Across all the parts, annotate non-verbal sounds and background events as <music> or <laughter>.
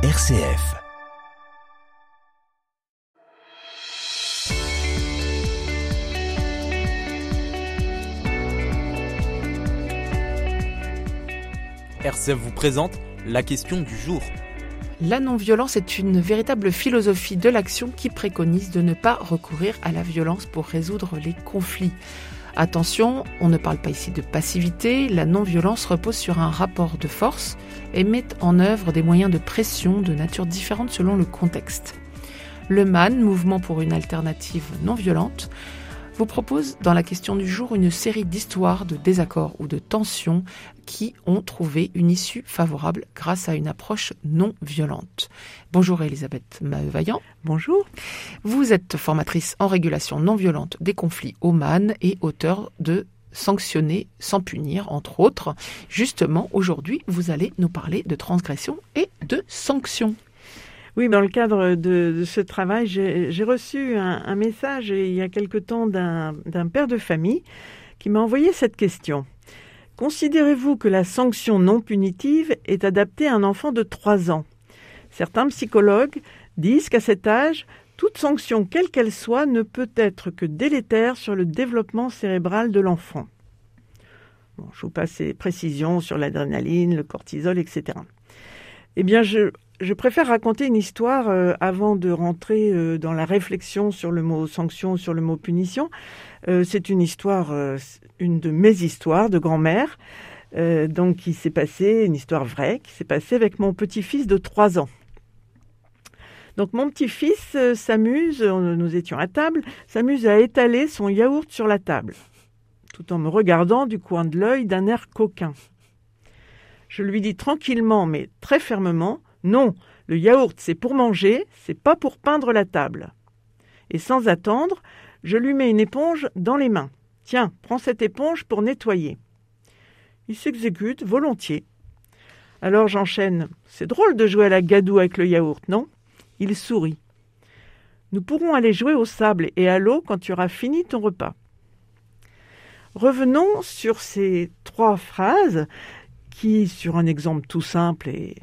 RCF. RCF vous présente la question du jour. La non-violence est une véritable philosophie de l'action qui préconise de ne pas recourir à la violence pour résoudre les conflits. Attention, on ne parle pas ici de passivité, la non-violence repose sur un rapport de force et met en œuvre des moyens de pression de nature différente selon le contexte. Le MAN, Mouvement pour une alternative non violente, vous propose dans la question du jour une série d'histoires de désaccords ou de tensions qui ont trouvé une issue favorable grâce à une approche non violente. Bonjour Elisabeth Maheu-Vaillant. Bonjour. Vous êtes formatrice en régulation non violente des conflits au MAN et auteur de Sanctionner sans punir, entre autres. Justement, aujourd'hui, vous allez nous parler de transgression et de sanctions. Oui, dans le cadre de, ce travail, j'ai reçu un, message il y a quelque temps d'un père de famille qui m'a envoyé cette question. Considérez-vous que la sanction non punitive est adaptée à un enfant de 3 ans? Certains psychologues disent qu'à cet âge, toute sanction, quelle qu'elle soit, ne peut être que délétère sur le développement cérébral de l'enfant. je vous passe ces précisions sur l'adrénaline, le cortisol, etc. Eh bien, je, je préfère raconter une histoire euh, avant de rentrer euh, dans la réflexion sur le mot sanction, sur le mot punition. Euh, c'est une histoire, une de mes histoires de grand-mère, donc qui s'est passée, une histoire vraie, qui s'est passée avec mon petit-fils de 3 ans. Donc mon petit-fils s'amuse, nous étions à table, s'amuse à étaler son yaourt sur la table, tout en me regardant du coin de l'œil d'un air coquin. Je lui dis tranquillement mais très fermement non, le yaourt, c'est pour manger, c'est pas pour peindre la table. Et sans attendre, je lui mets une éponge dans les mains. Tiens, prends cette éponge pour nettoyer. Il s'exécute volontiers. Alors j'enchaîne. C'est drôle de jouer à la gadoue avec le yaourt, non? Il sourit. Nous pourrons aller jouer au sable et à l'eau quand tu auras fini ton repas. Revenons sur ces trois phrases qui, sur un exemple tout simple et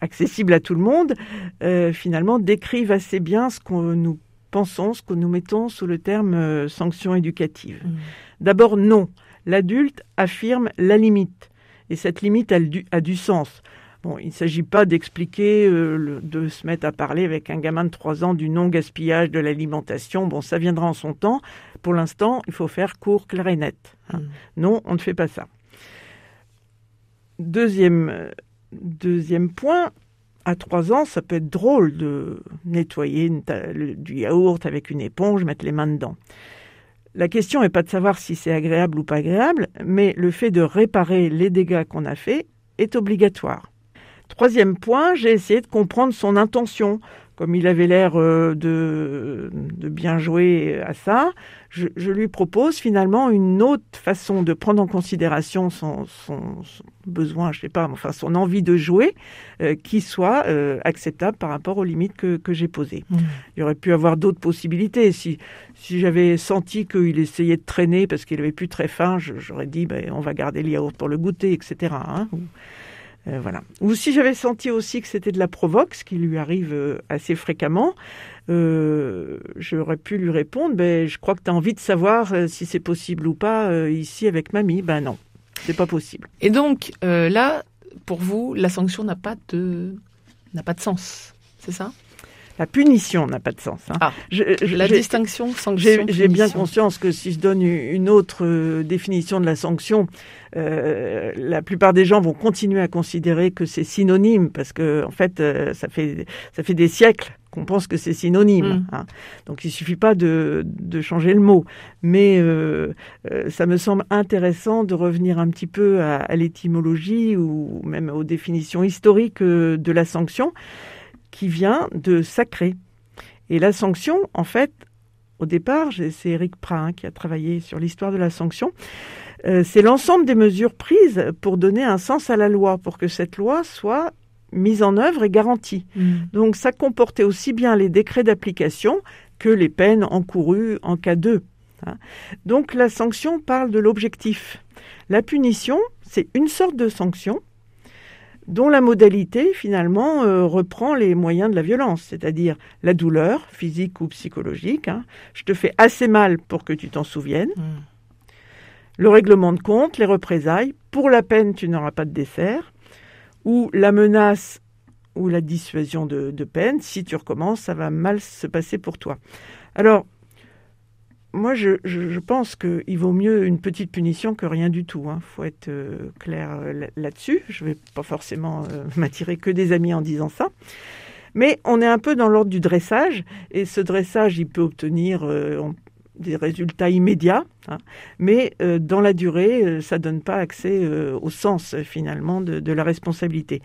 accessible à tout le monde, euh, finalement décrivent assez bien ce que nous pensons, ce que nous mettons sous le terme euh, sanction éducative. Mmh. D'abord, non. L'adulte affirme la limite. Et cette limite a du, a du sens. Bon, il ne s'agit pas d'expliquer, euh, de se mettre à parler avec un gamin de 3 ans du non-gaspillage de l'alimentation. Bon, ça viendra en son temps. Pour l'instant, il faut faire court, clair et net. Hein. Mmh. Non, on ne fait pas ça. Deuxième Deuxième point, à trois ans, ça peut être drôle de nettoyer du yaourt avec une éponge, mettre les mains dedans. La question n'est pas de savoir si c'est agréable ou pas agréable, mais le fait de réparer les dégâts qu'on a faits est obligatoire. Troisième point, j'ai essayé de comprendre son intention comme il avait l'air euh, de, bien jouer à ça, je, lui propose finalement une autre façon de prendre en considération son, besoin, je sais pas, enfin son envie de jouer, euh, qui soit euh, acceptable par rapport aux limites que, j'ai posées. Mmh. Il y aurait pu avoir d'autres possibilités. Si, si j'avais senti qu'il essayait de traîner parce qu'il avait plus très faim, j'aurais dit ben, on va garder le yaourt pour le goûter, etc. Euh, voilà. Ou si j'avais senti aussi que c'était de la provoque, ce qui lui arrive euh, assez fréquemment, euh, j'aurais pu lui répondre ben, Je crois que tu as envie de savoir si c'est possible ou pas ici avec mamie. Ben non, c'est pas possible. Et donc, là, pour vous, la sanction n'a pas de, n'a pas de sens, c'est ça? La punition n'a pas de sens. Hein. Ah, la distinction sanction. J'ai bien conscience que si je donne une autre définition de la sanction, euh, la plupart des gens vont continuer à considérer que c'est synonyme parce que en fait euh, ça fait ça fait des siècles qu'on pense que c'est synonyme. Mm. Hein. Donc il suffit pas de, de changer le mot, mais euh, ça me semble intéressant de revenir un petit peu à, à l'étymologie ou même aux définitions historiques de la sanction qui vient de sacré. Et la sanction, en fait, au départ, c'est Eric Prat qui a travaillé sur l'histoire de la sanction. Euh, c'est l'ensemble des mesures prises pour donner un sens à la loi, pour que cette loi soit mise en œuvre et garantie. Mm. Donc ça comportait aussi bien les décrets d'application que les peines encourues en cas de. Hein. Donc la sanction parle de l'objectif. La punition, c'est une sorte de sanction, dont la modalité finalement euh, reprend les moyens de la violence, c'est-à-dire la douleur physique ou psychologique. Hein. Je te fais assez mal pour que tu t'en souviennes. Mmh. Le règlement de compte, les représailles. Pour la peine, tu n'auras pas de dessert. Ou la menace ou la dissuasion de, de peine. Si tu recommences, ça va mal se passer pour toi. Alors, moi, je, pense qu'il vaut mieux une petite punition que rien du tout. Il hein. faut être euh, clair euh, là-dessus. Je ne vais pas forcément euh, <laughs> m'attirer que des amis en disant ça. Mais on est un peu dans l'ordre du dressage. Et ce dressage, il peut obtenir des résultats immédiats. Hein. mais dans la durée, ça ne donne pas accès au sens, finalement, de, de la responsabilité.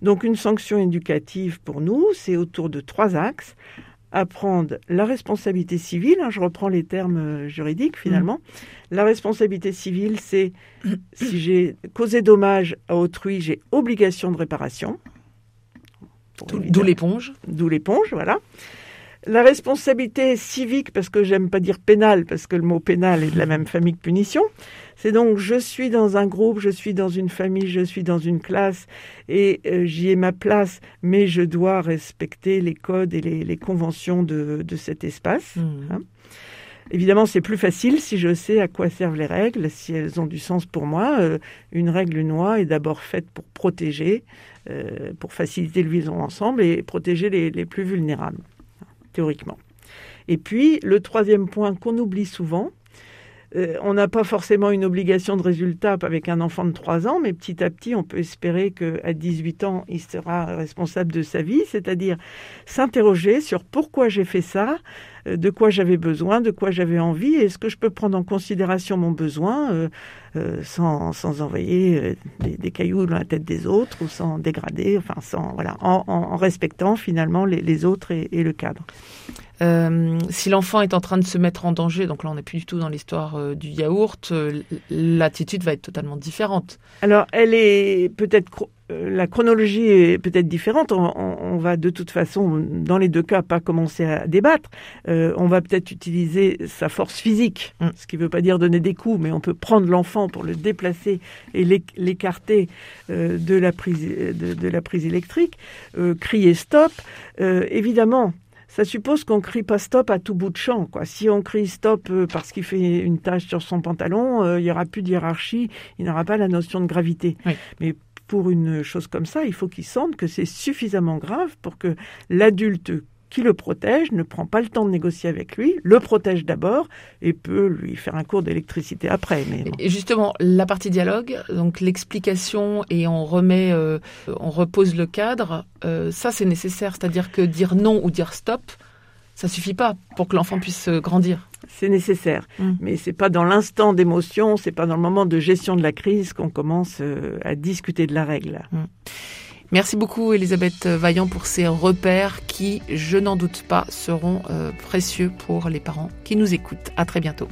Donc une sanction éducative, pour nous, c'est autour de trois axes apprendre la responsabilité civile, hein, je reprends les termes euh, juridiques finalement. Mm. La responsabilité civile, c'est <coughs> si j'ai causé dommage à autrui, j'ai obligation de réparation. D'où l'éponge. D'où l'éponge, voilà. La responsabilité civique, parce que j'aime pas dire pénale, parce que le mot pénal est de la même <laughs> famille que punition, c'est donc je suis dans un groupe, je suis dans une famille, je suis dans une classe et euh, j'y ai ma place, mais je dois respecter les codes et les, conventions de, cet espace. Mmh. Hein. Évidemment, c'est plus facile si je sais à quoi servent les règles, si elles ont du sens pour moi. Euh, une règle, une loi est d'abord faite pour protéger, euh, pour faciliter le vivre ensemble et protéger les, les plus vulnérables, théoriquement. Et puis, le troisième point qu'on oublie souvent, euh, on n'a pas forcément une obligation de résultat avec un enfant de 3 ans, mais petit à petit, on peut espérer qu'à 18 ans, il sera responsable de sa vie, c'est-à-dire s'interroger sur pourquoi j'ai fait ça, de quoi j'avais besoin, de quoi j'avais envie, est-ce que je peux prendre en considération mon besoin euh, sans, envoyer des, cailloux dans la tête des autres ou sans dégrader, enfin sans voilà, en, respectant finalement les, autres et le cadre? Euh, si l'enfant est en train de se mettre en danger, donc là on n'est plus du tout dans l'histoire euh, du yaourt, euh, l'attitude va être totalement différente. Alors elle est peut-être la chronologie est peut-être différente. On, va de toute façon, dans les deux cas, pas commencer à débattre. on va peut-être utiliser sa force physique, mm. ce qui ne veut pas dire donner des coups, mais on peut prendre l'enfant pour le déplacer et l'écarter de la prise de, de, la prise électrique, crier stop. évidemment, ça suppose qu'on crie pas stop à tout bout de champ. Quoi. Si on crie stop euh, parce qu'il fait une tâche sur son pantalon, euh, il n'y aura plus de hiérarchie, il n'aura pas la notion de gravité. Mais pour une chose comme ça, il faut qu'il sente que c'est suffisamment grave pour que l'adulte qui le protège ne prend pas le temps de négocier avec lui, le protège d'abord et peut lui faire un cours d'électricité après. Mais Et justement, la partie dialogue, donc l'explication et on remet, euh, on repose le cadre, euh, ça c'est nécessaire. C'est-à-dire que dire non ou dire stop, ça suffit pas pour que l'enfant puisse euh, grandir. C'est nécessaire, mmh. mais c'est pas dans l'instant d'émotion, c'est pas dans le moment de gestion de la crise qu'on commence à discuter de la règle. Mmh. Merci beaucoup Elisabeth Vaillant pour ces repères qui, je n'en doute pas, seront euh, précieux pour les parents qui nous écoutent. À très bientôt.